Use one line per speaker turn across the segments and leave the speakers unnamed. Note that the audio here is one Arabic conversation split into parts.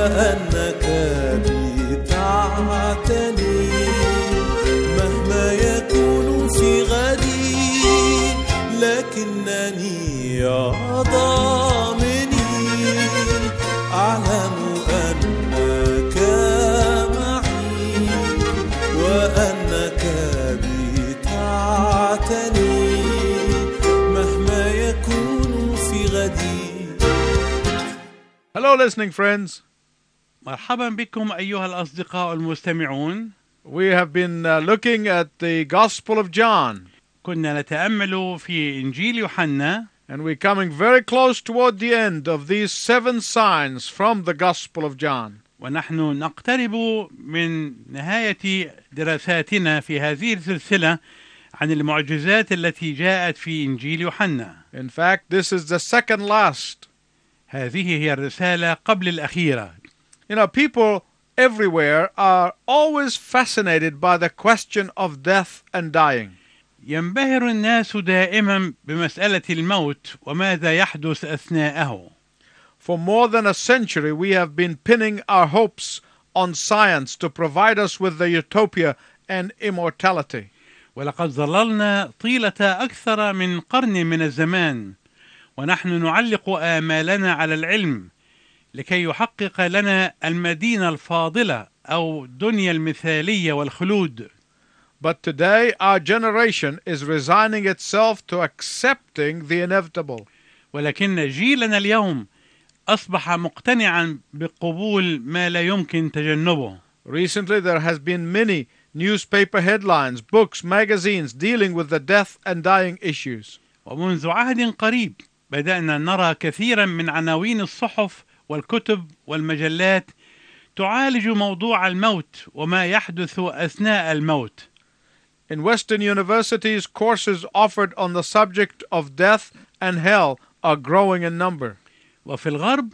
وأنك بي تعتني مهما يكون في غدي لكنني ضامني أعلم أنك معي وأنك بي مهما يكون في غدي
Hello, listening friends.
مرحبا بكم أيها الأصدقاء المستمعون.
We have been uh, looking at the Gospel of John,
كنا نتأمل في إنجيل يوحنا.
And we're coming very close toward the end of these seven signs from the Gospel of John.
ونحن نقترب من نهاية دراساتنا في هذه السلسلة عن المعجزات التي جاءت في إنجيل يوحنا.
In fact, this is the second last.
هذه هي الرسالة قبل الأخيرة.
You know, people everywhere are always fascinated by the question of death and dying.
ينبهر الناس دائما بمسألة الموت وماذا يحدث أثناءه
For more than a century, we have been pinning our hopes on science to provide us with the utopia and immortality.
ولقد ظللنا طيلة أكثر من قرن من الزمان ونحن نعلق آمالنا على العلم لكي يحقق لنا المدينة الفاضلة أو الدنيا المثالية والخلود
But today, our generation is resigning itself to accepting the inevitable.
ولكن جيلنا اليوم أصبح مقتنعا بقبول ما لا يمكن تجنبه
Recently, there has been many newspaper headlines, books, magazines dealing with the death and dying issues.
ومنذ عهد قريب بدأنا نرى كثيرا من عناوين الصحف والكتب والمجلات تعالج موضوع الموت وما يحدث أثناء الموت
In Western universities, courses offered on the subject of death and hell are growing in number.
وفي الغرب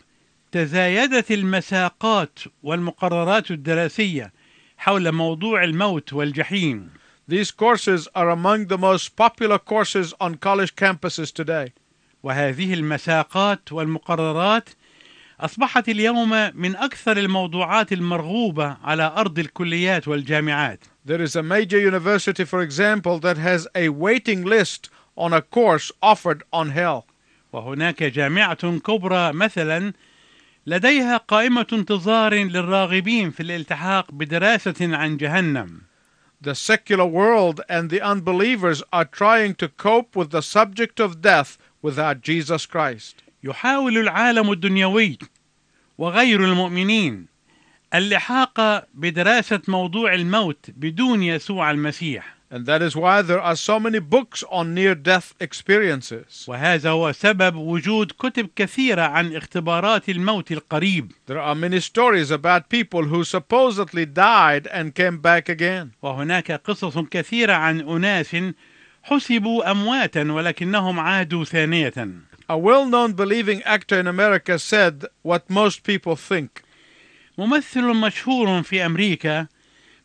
تزايدت المساقات والمقررات الدراسية حول موضوع الموت والجحيم
These courses are among the most popular courses on college campuses today.
وهذه المساقات والمقررات أصبحت اليوم من أكثر الموضوعات المرغوبة على أرض الكليات والجامعات
There is a major university, for example, that has a waiting list on a course offered on hell.
وهناك جامعة كبرى مثلا لديها قائمة انتظار للراغبين في الالتحاق بدراسة عن جهنم
The secular world and the unbelievers are trying to cope with the subject of death without Jesus Christ.
يحاول العالم الدنيوي وغير المؤمنين اللحاق بدراسة موضوع الموت بدون يسوع المسيح
And that is why there are so many books on near death experiences.
وهذا هو سبب وجود كتب كثيرة عن اختبارات الموت القريب
There are many stories about people who supposedly died and came back again.
وهناك قصص كثيرة عن أناس حسبوا أمواتا ولكنهم عادوا ثانية
A well known believing actor in America said what most people think.
ممثل مشهور في أمريكا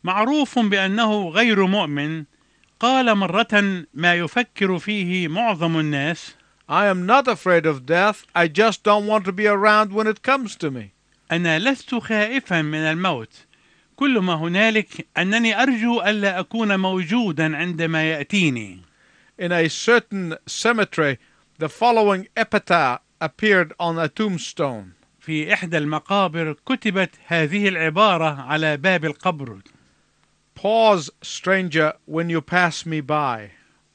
معروف بأنه غير مؤمن قال مرة ما يفكر فيه معظم الناس
I am not afraid of death, I just don't want to be around when it comes to me.
أنا لست خائفا من الموت كل ما هنالك أنني أرجو ألا أكون موجودا عندما يأتيني
In a certain cemetery, the following epitaph appeared on a tombstone
في إحدى المقابر كتبت هذه العبارة على باب القبر
Pause, stranger, when you pass me by.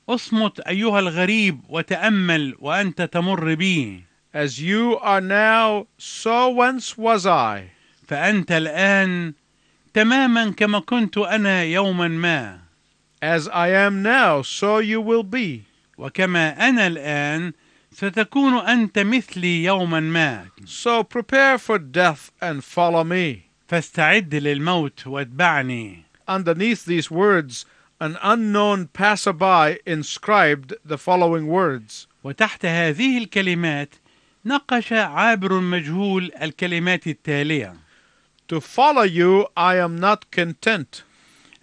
اصمت أيها الغريب وتأمل وأنت تمر بي
As you are now, so once was I.
فأنت الآن تماما كما كنت أنا يوما ما
As I am now, so you will be.
وكما أنا الآن ستكون أنت مثلي يوما ما
So prepare for death and follow me.
فاستعد للموت واتبعني
Underneath these words, an unknown passerby inscribed the following words
وتحت هذه الكلمات نقش عابر مجهول الكلمات التالية
To follow you, I am not content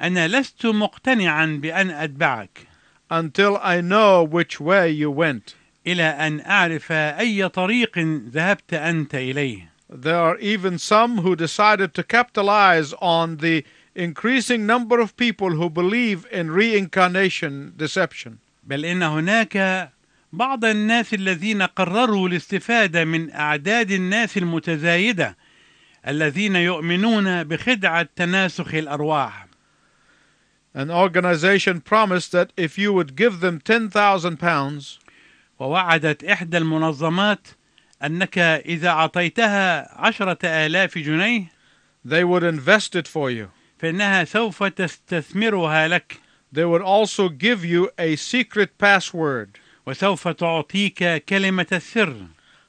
أنا لست مقتنعا بأن أتبعك
until I know which way you went.
إلى أن أعرف أي طريق ذهبت أنت إليه
There are even some who decided to capitalize on the increasing number of people who believe in reincarnation deception.
بل إن هناك بعض الناس الذين قرروا الاستفادة من أعداد الناس المتزايدة الذين يؤمنون بخدعة تناسخ الأرواح
An organization promised that if you would give them 10,000 pounds,
ووعدت إحدى المنظمات أنك إذا أعطيتها عشرة آلاف جنيه
they would invest it for you.
فإنها سوف تستثمرها لك
They would also give you a secret password.
وسوف تعطيك كلمة السر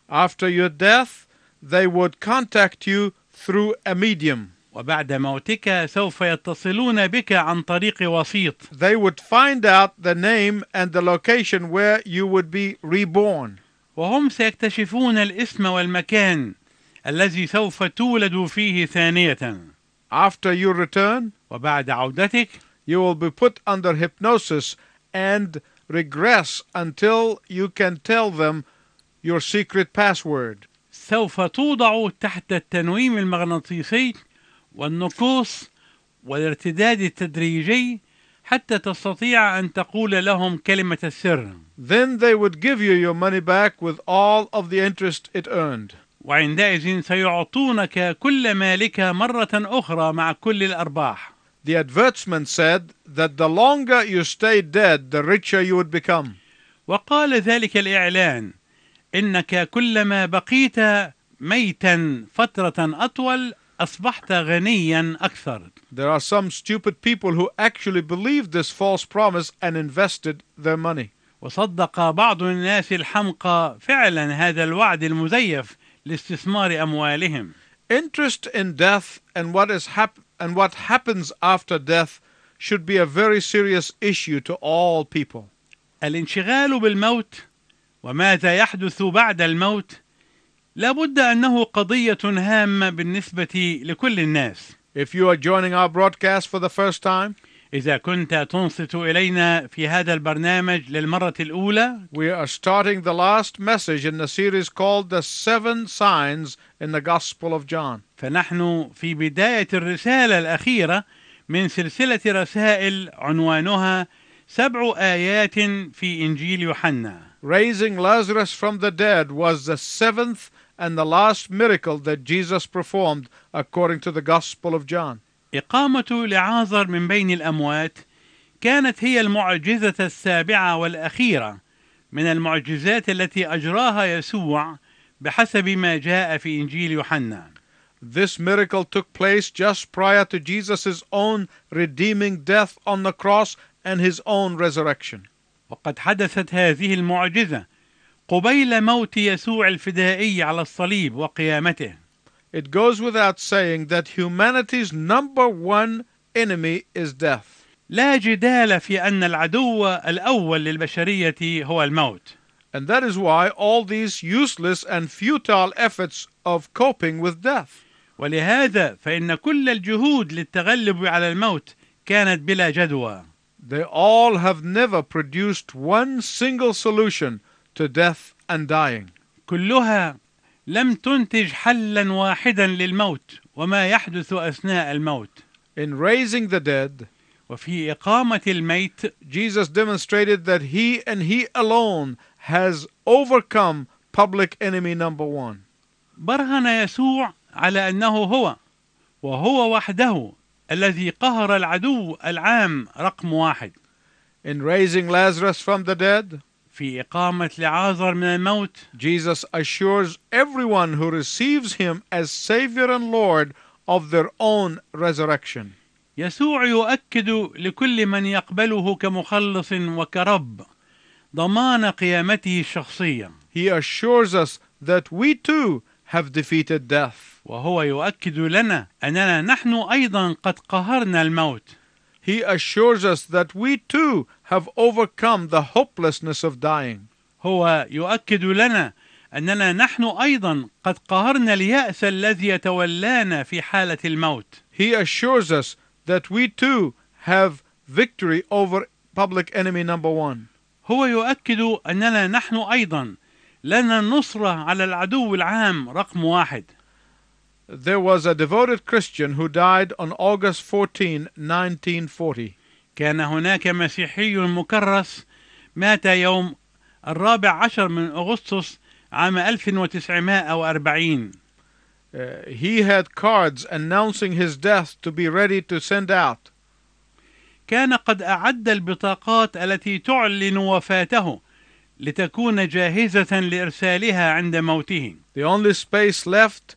After your death, they would contact you through a medium.
وبعد موتك سوف يتصلون بك عن طريق وسيط
They would find out the name and the location where you would be reborn.
وهم سيكتشفون الاسم والمكان الذي سوف تولد فيه ثانية
After you return,
وبعد عودتك
you will be put under hypnosis and regress until you can tell them your secret password.
سوف توضع تحت التنويم المغناطيسي والنقوص والارتداد التدريجي حتى تستطيع أن تقول لهم كلمة السر
Then they would give you your money back with all of the interest it earned.
وعندئذ سيعطونك كل مالك مرة أخرى مع كل الأرباح
The advertisement said that the longer you stay dead, the richer you would become.
وقال ذلك الإعلان إنك كلما بقيت ميتا فترة أطول أصبحت غنيا أكثر
There are some stupid people who actually believed this false promise and invested their money.
وصدق بعض الناس الحمقى فعلا هذا الوعد المزيف لاستثمار أموالهم
Interest in death and what is hap- and what happens after death should be a very serious issue to all people.
الانشغال بالموت وماذا يحدث بعد الموت لابد أنه قضية هامة بالنسبة لكل الناس
If you are joining our broadcast for the first time,
إذا كنت تنصت إلينا في هذا البرنامج للمرة الأولى
we are starting the last message in the series called The Seven Signs in the Gospel of John.
فنحن في بداية الرسالة الأخيرة من سلسلة رسائل عنوانها سبع آيات في إنجيل يوحنا
Raising Lazarus from the dead was the seventh and the last miracle that Jesus performed according to the Gospel of John.
إقامة لعازر من بين الأموات كانت هي المعجزة السابعة والأخيرة من المعجزات التي أجراها يسوع بحسب ما جاء في إنجيل يوحنا
This miracle took place just prior to Jesus' own redeeming death on the cross and his own resurrection.
وقد حدثت هذه المعجزة قبيل موت يسوع الفدائي على الصليب وقيامته
It goes without saying that humanity's number one enemy is death.
لا جدال في أن العدو الأول للبشرية هو الموت
And that is why all these useless and futile efforts of coping with death.
ولهذا فإن كل الجهود للتغلب على الموت كانت بلا جدوى
They all have never produced one single solution to death and dying.
كلها لم تنتج حلا واحدا للموت وما يحدث أثناء الموت
In raising the dead,
وفي إقامة الميت
Jesus demonstrated that he and he alone has overcome public enemy number one.
برهن يسوع على أنه هو وهو وحده الذي قهر العدو العام رقم واحد
In raising Lazarus from the dead,
في إقامة لعازر من الموت
Jesus assures everyone who receives him as Savior and Lord of their own resurrection.
يسوع يؤكد لكل من يقبله كمخلص وكرب ضمان قيامته الشخصيه
He assures us that we too have defeated death.
وهو يؤكد لنا اننا نحن أيضا قد قهرنا الموت
He assures us that we too have overcome the hopelessness of dying.
هو يؤكد لنا اننا نحن أيضا قد قهرنا الياس الذي يتولانا في حاله الموت
He assures us that we too have victory over public enemy number one.
هو يؤكد اننا نحن أيضا لنا النصره على العدو العام رقم واحد
There was a devoted Christian who died on August 14, 1940.
كان هناك مسيحي مكرس مات يوم الرابع عشر من أغسطس عام 1940
Uh, he had cards announcing his death to be ready to send out.
كان قد أعد البطاقات التي تعلن وفاته لتكون جاهزة لإرسالها عند موته
The only space left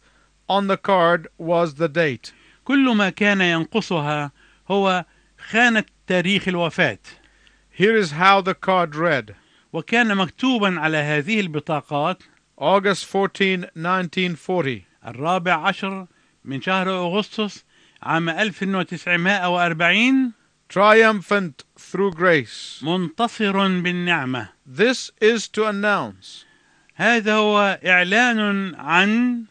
on the card was the date.
كل ما كان ينقصها هو خانة تاريخ الوفاة
Here is how the card read
وكان مكتوبا على هذه البطاقات
August 14, 1940.
الرابع عشر من شهر أغسطس عام 1940
Triumphant through grace.
منتصر بالنعمة
This is to announce
هذا هو إعلان عن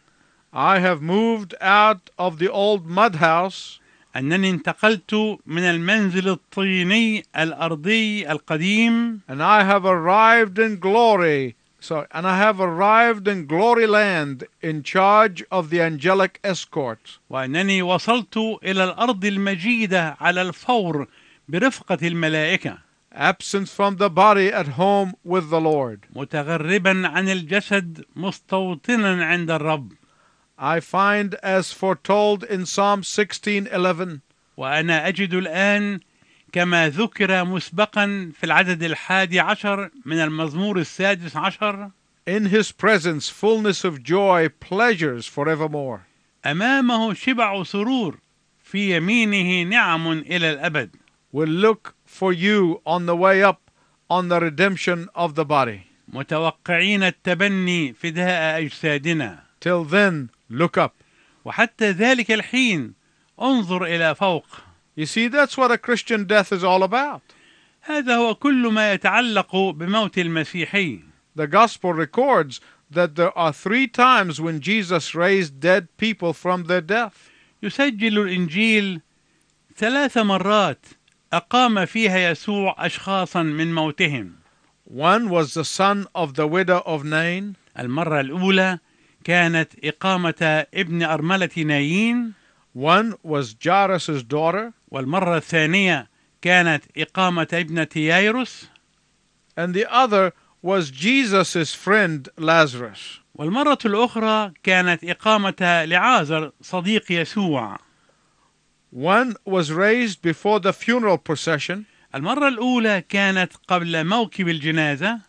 I have moved out of the old mud house
أنني انتقلت من المنزل الطيني الأرضي القديم
and I have arrived in glory. Sorry, and I have arrived in glory land in charge of the angelic escort.
وأنني وصلت إلى الأرض المجيدة على الفور برفقة الملائكة
Absent from the body at home with the Lord.
متغربا عن الجسد مستوطنا عند الرب
I find as foretold in Psalm 16:11
وأنا أجد الآن كما ذكر مسبقا في العدد الحادي عشر من المزمور السادس عشر
in his presence fullness of joy pleasures forevermore.
أمامه شبع سرور في يمينه نعم إلى الأبد
Will look for you on the way up on the redemption of the body.
متوقعين التبني فداء أجسادنا
Till then look up.
وحتى ذلك الحين انظر إلى فوق
You see that's what a Christian death is all about.
هذا هو كل ما يتعلق بموت المسيحي
The gospel records that there are three times when Jesus raised dead people from their death.
يسجل الإنجيل ثلاث مرات أقام فيها يسوع أشخاصا من موتهم
One was the son of the widow of Nain.
المرة الأولى كانت إقامة ابن أرملة نايين
One was Jairus' daughter.
والمرة الثانية كانت إقامة ابنة يايروس
And the other was Jesus' friend Lazarus.
والمرة الأخرى كانت إقامة لعازر صديق يسوع
One was raised before the funeral procession.
المرة الأولى كانت قبل موكب الجنازة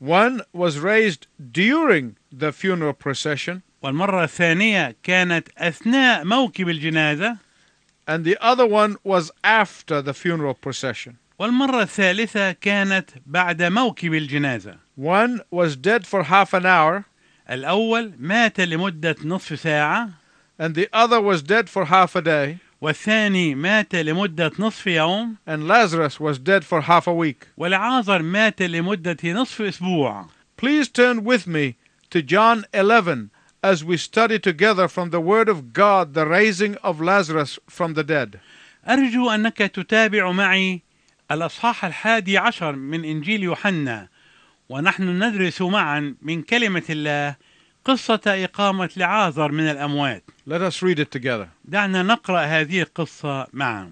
One was raised during the funeral procession.
والمرة الثانية كانت أثناء موكب الجنازة
And the other one was after the funeral procession.
والمرة الثالثة كانت بعد موكب الجنازة
One was dead for half an hour,
الأول مات لمدة نصف ساعة
and the other was dead for half a day,
والثاني مات لمدة نصف يوم
and Lazarus was dead for half a week.
والعازر مات لمدة نصف أسبوع
Please turn with me to John 11 as we study together from the Word of God the raising of Lazarus from the dead.
أرجو أنك تتابع معي الأصحاح الحادي عشر من إنجيل يوحنا ونحن ندرس معا من كلمة الله قصة إقامة لعازر من الأموات.
Let us read it together.
دعنا نقرأ هذه القصة معا.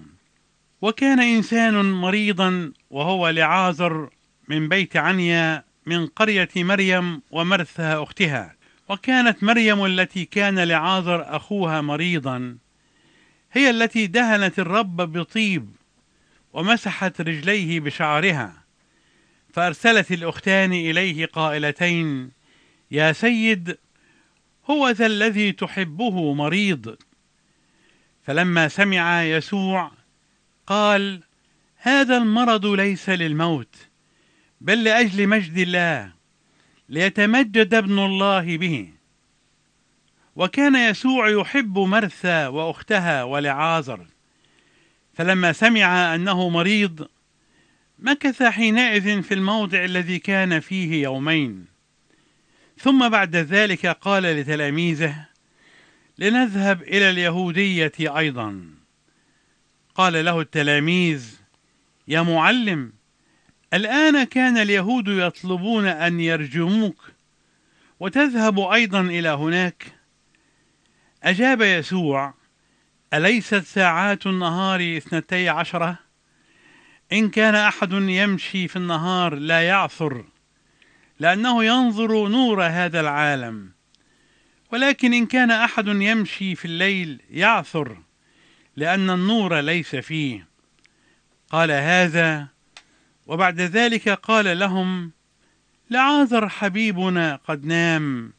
وكان إنسان مريضا وهو لعازر من بيت عنيا من قرية مريم ومرثى أختها. وكانت مريم التي كان لعازر أخوها مريضا هي التي دهنت الرب بطيب ومسحت رجليه بشعرها. فأرسلت الأختان إليه قائلتين يا سيد هو ذا الذي تحبه مريض. فلما سمع يسوع قال هذا المرض ليس للموت بل لأجل مجد الله ليتمجد ابن الله به. وكان يسوع يحب مرثى وأختها ولعازر. فلما سمع أنه مريض مكث حينئذ في الموضع الذي كان فيه يومين. ثم بعد ذلك قال لتلاميذه لنذهب إلى اليهودية أيضا. قال له التلاميذ يا معلم الآن كان اليهود يطلبون أن يرجموك وتذهب أيضا إلى هناك. أجاب يسوع أليست ساعات النهار اثنتي عشرة؟ إن كان أحد يمشي في النهار لا يعثر. لأنه ينظر نور هذا العالم. ولكن إن كان أحد يمشي في الليل يعثر لأن النور ليس فيه. قال هذا وبعد ذلك قال لهم لعازر حبيبنا قد نام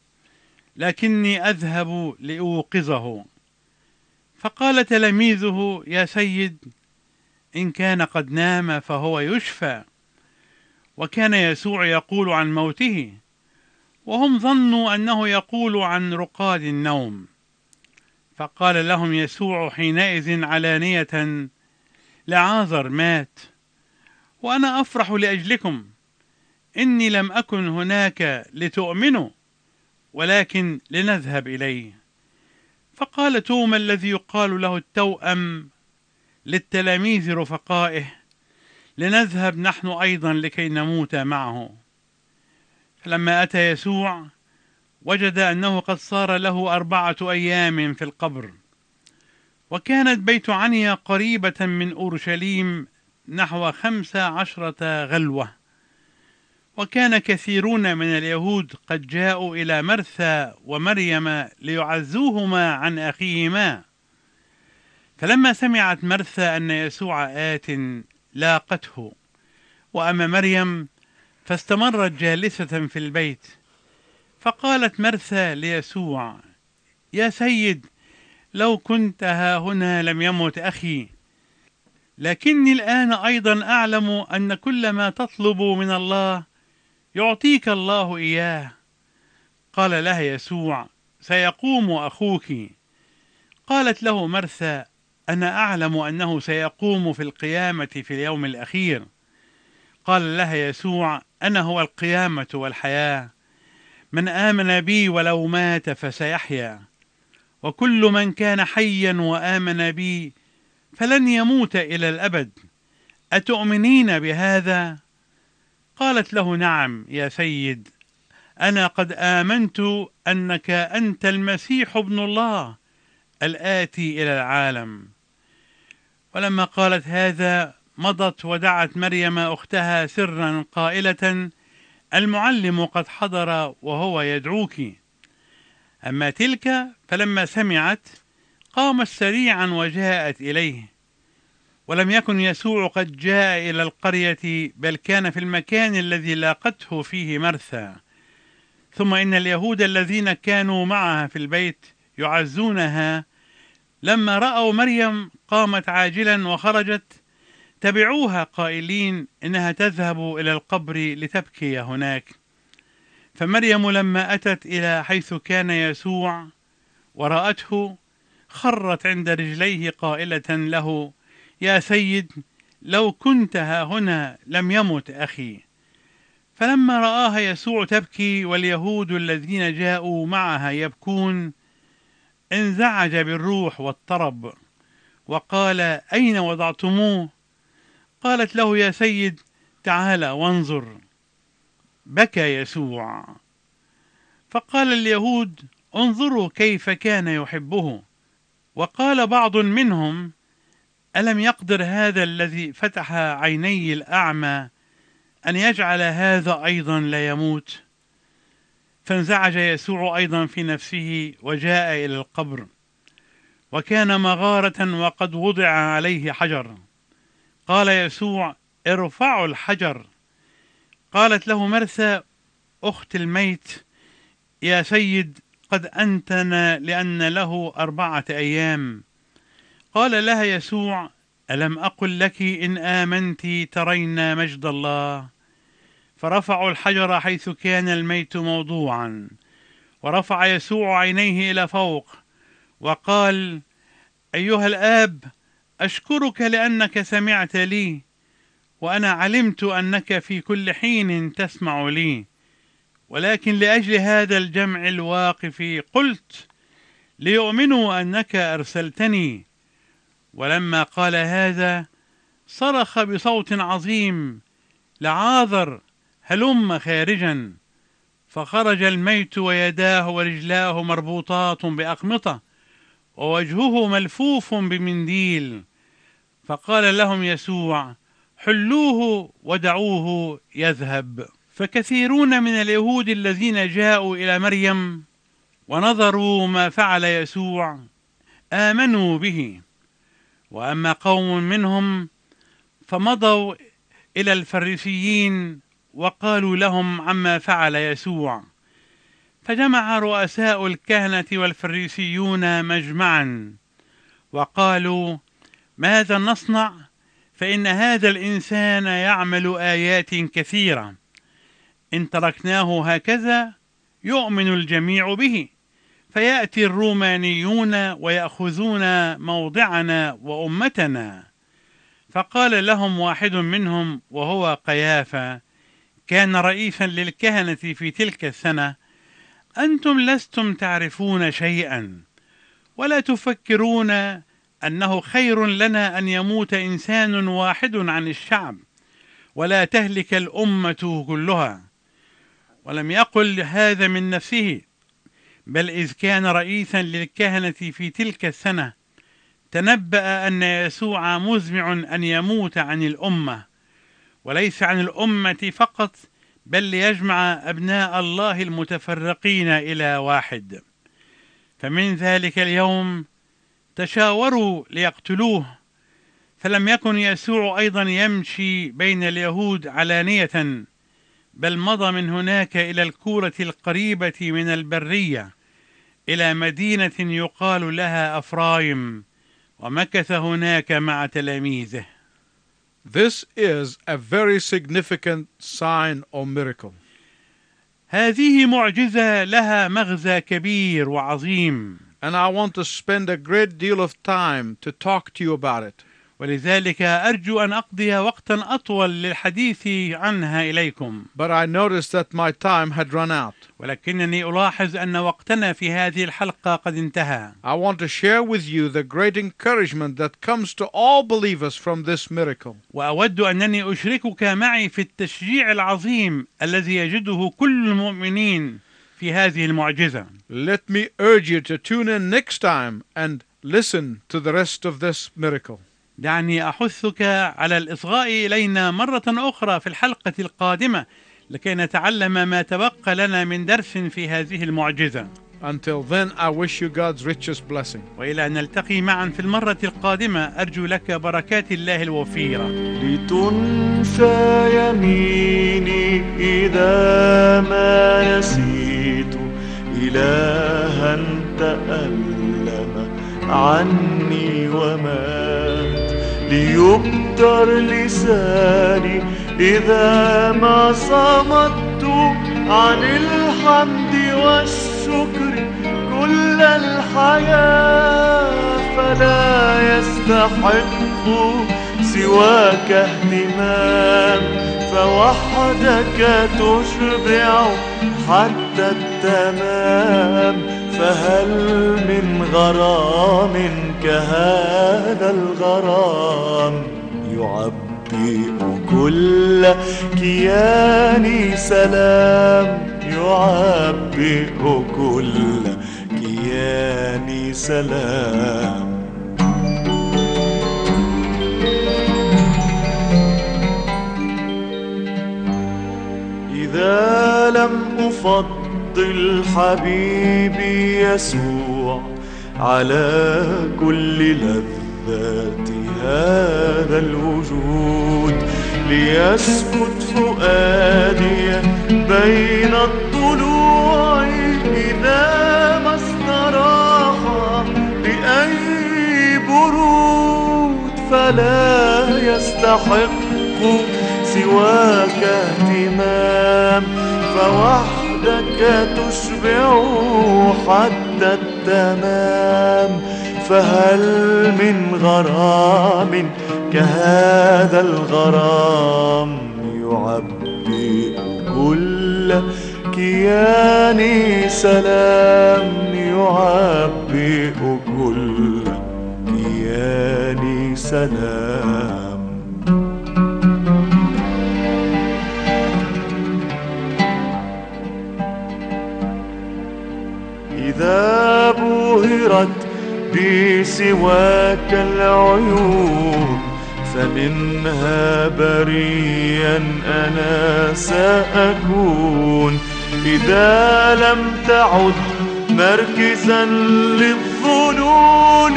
لكني أذهب لأوقظه. فقال تلاميذه يا سيد إن كان قد نام فهو يشفى. وكان يسوع يقول عن موته وهم ظنوا أنه يقول عن رقاد النوم. فقال لهم يسوع حينئذ علانية لعازر مات وأنا أفرح لأجلكم إني لم أكن هناك لتؤمنوا ولكن لنذهب إليه. فقال توما الذي يقال له التوأم للتلاميذ رفقائه لنذهب نحن أيضا لكي نموت معه. فلما أتى يسوع وجد أنه قد صار له أربعة أيام في القبر. وكانت بيت عنيا قريبة من أورشليم نحو خمس عشرة غلوة. وكان كثيرون من اليهود قد جاءوا إلى مرثى ومريم ليعزوهما عن أخيهما. فلما سمعت مرثى أن يسوع آت لاقته. وأما مريم فاستمرت جالسة في البيت فقالت مرثى ليسوع يا سيد لو كنت ها هنا لم يمت أخي. لكني الآن أيضا أعلم أن كل ما تطلب من الله يعطيك الله إياه. قال لها يسوع سيقوم أخوك. قالت له مرثى أنا أعلم أنه سيقوم في القيامة في اليوم الأخير. قال لها يسوع أنا هو القيامة والحياة. من آمن بي ولو مات فسيحيا. وكل من كان حيا وآمن بي فلن يموت إلى الأبد. أتؤمنين بهذا؟ قالت له نعم يا سيد. أنا قد آمنت أنك أنت المسيح ابن الله الآتي إلى العالم. ولما قالت هذا مضت ودعت مريم أختها سرا قائلة المعلم قد حضر وهو يدعوك. أما تلك فلما سمعت قامت سريعا وجاءت إليه. ولم يكن يسوع قد جاء إلى القرية بل كان في المكان الذي لاقته فيه مرثى ثم إن اليهود الذين كانوا معها في البيت يعزونها لما رأوا مريم قامت عاجلا وخرجت تبعوها قائلين إنها تذهب إلى القبر لتبكي هناك. فمريم لما أتت إلى حيث كان يسوع ورأته خرت عند رجليه قائلة له يا سيد لو كنت ها هنا لم يمت أخي. فلما رآها يسوع تبكي واليهود الذين جاءوا معها يبكون انزعج بالروح واضطرب وقال أين وضعتموه؟ قالت له يا سيد تعال وانظر. بكى يسوع. فقال اليهود انظروا كيف كان يحبه. وقال بعض منهم ألم يقدر هذا الذي فتح عيني الأعمى أن يجعل هذا أيضا لا يموت؟ فانزعج يسوع أيضا في نفسه وجاء إلى القبر وكان مغارة وقد وضع عليه حجر. قال يسوع ارفعوا الحجر. قالت له مرثى أخت الميت يا سيد قد أنتن لأن له أربعة أيام. قال لها يسوع ألم أقل لك إن آمنت ترين مجد الله؟ فرفعوا الحجر حيث كان الميت موضوعا ورفع يسوع عينيه إلى فوق وقال أيها الآب أشكرك لأنك سمعت لي وأنا علمت أنك في كل حين تسمع لي ولكن لأجل هذا الجمع الواقف قلت ليؤمنوا أنك أرسلتني. ولما قال هذا صرخ بصوت عظيم لعاذر هلم خارجا. فخرج الميت ويداه ورجلاه مربوطات بأقمطة ووجهه ملفوف بمنديل. فقال لهم يسوع حلوة ودعوه يذهب. فكثيرون من اليهود الذين جاءوا إلى مريم ونظروا ما فعل يسوع آمنوا به. وأما قوم منهم فمضوا إلى الفريسيين وقالوا لهم عما فعل يسوع. فجمع رؤساء الكهنة والفريسيون مجمعا وقالوا ماذا نصنع؟ فإن هذا الإنسان يعمل آيات كثيرة. إن تركناه هكذا يؤمن الجميع به. فيأتي الرومانيون ويأخذون موضعنا وأمتنا. فقال لهم واحد منهم وهو قيافة كان رئيسا للكهنة في تلك السنة. أنتم لستم تعرفون شيئا ولا تفكرون أنه خير لنا أن يموت إنسان واحد عن الشعب ولا تهلك الأمة كلها. ولم يقل هذا من نفسه بل إذ كان رئيسا للكهنة في تلك السنة تنبأ أن يسوع مزمع أن يموت عن الأمة. وليس عن الأمة فقط بل ليجمع أبناء الله المتفرقين إلى واحد. فمن ذلك اليوم تشاوروا ليقتلوه. فلم يكن يسوع أيضا يمشي بين اليهود علانية بل مضى من هناك إلى الكورة القريبة من البرية إلى مدينة يقال لها أفرايم ومكث هناك مع تلاميذه.
This is a very significant sign or miracle.
هذه معجزه لها مغزى كبير وعظيم
And I want to spend a great deal of time to talk to you about it.
ولذلك ارجو ان اقضي وقتا اطول للحديث عنها اليكم
But I noticed that my time had run out.
ولكنني الاحظ ان وقتنا في هذه الحلقة قد انتهى
I want to share with you the great encouragement that comes to all believers from this miracle.
واود انني اشركك معي في التشجيع العظيم الذي يجده كل المؤمنين في هذه المعجزه
Let me urge you to tune in next time and listen to the rest of this miracle.
دعني أحثك على الإصغاء إلينا مرة أخرى في الحلقة القادمة لكي نتعلم ما تبقى لنا من درس في هذه المعجزة.
Until then, I wish you God's richest blessing.
وإلى أن نلتقي معا في المرة القادمة أرجو لك بركات الله الوفيرة.
لتنسى يميني إذا ما نسيت. إلها تألم عني ومات ليبتر لساني إذا ما صمت عن الحمد والشكر كل الحياة فلا يستحق سواك اهتمام فوحدك تشبع حتى التمام فهل من غرام كهذا الغرام؟ يعبئ كل كياني سلام. يعبئ كل كياني سلام. إذا لم أفضل حبيبي يسوع على كل لذات هذا الوجود ليسكت فؤادي بين الضلوع إذا ما استراح بأي برود فلا يستحق سواك اهتمام فوحدك تشبع حتى التمام فهل من غرام كهذا الغرام يعبئ كل كياني سلام يعبئ كل كياني سلام. إذا بهرت بي سواك العيون فمنها بريا أنا سأكون. إذا لم تعد مركزا للظنون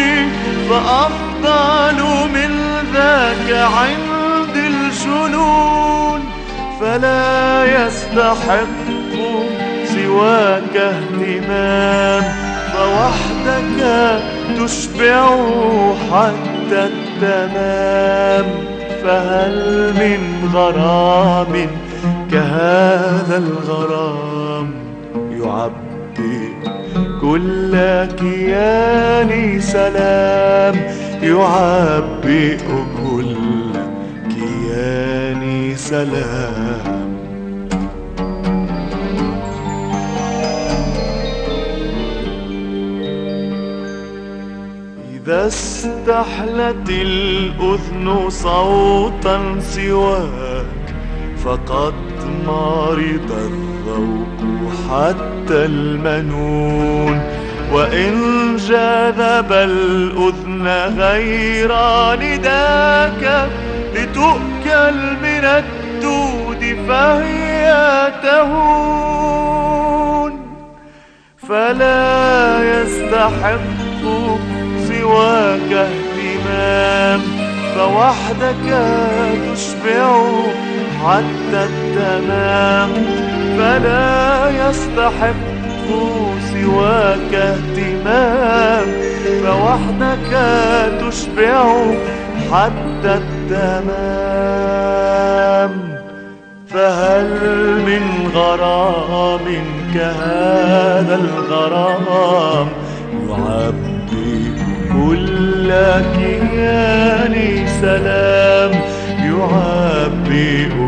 فأفضل من ذاك عند الجنون. فلا يستحق سواك اهتمام فوحدك تشبع حتى التمام. فهل من غرام كهذا الغرام؟ يعبي كل كياني سلام. يعبئ كل كياني سلام. إذا استحلت الأذن صوتا سواك فقد مرض الذوق حتى المنون. وإن جذب الأذن غير نداك لتؤكل من الدود فهي تهون. فلا يستحق سواك اهتمام فوحدك تشبع حتى التمام. فلا يستحق سواك اهتمام فوحدك تشبع حتى التمام. فهل من غرام كهذا الغرام يعبي كل كياني سلام يعبئ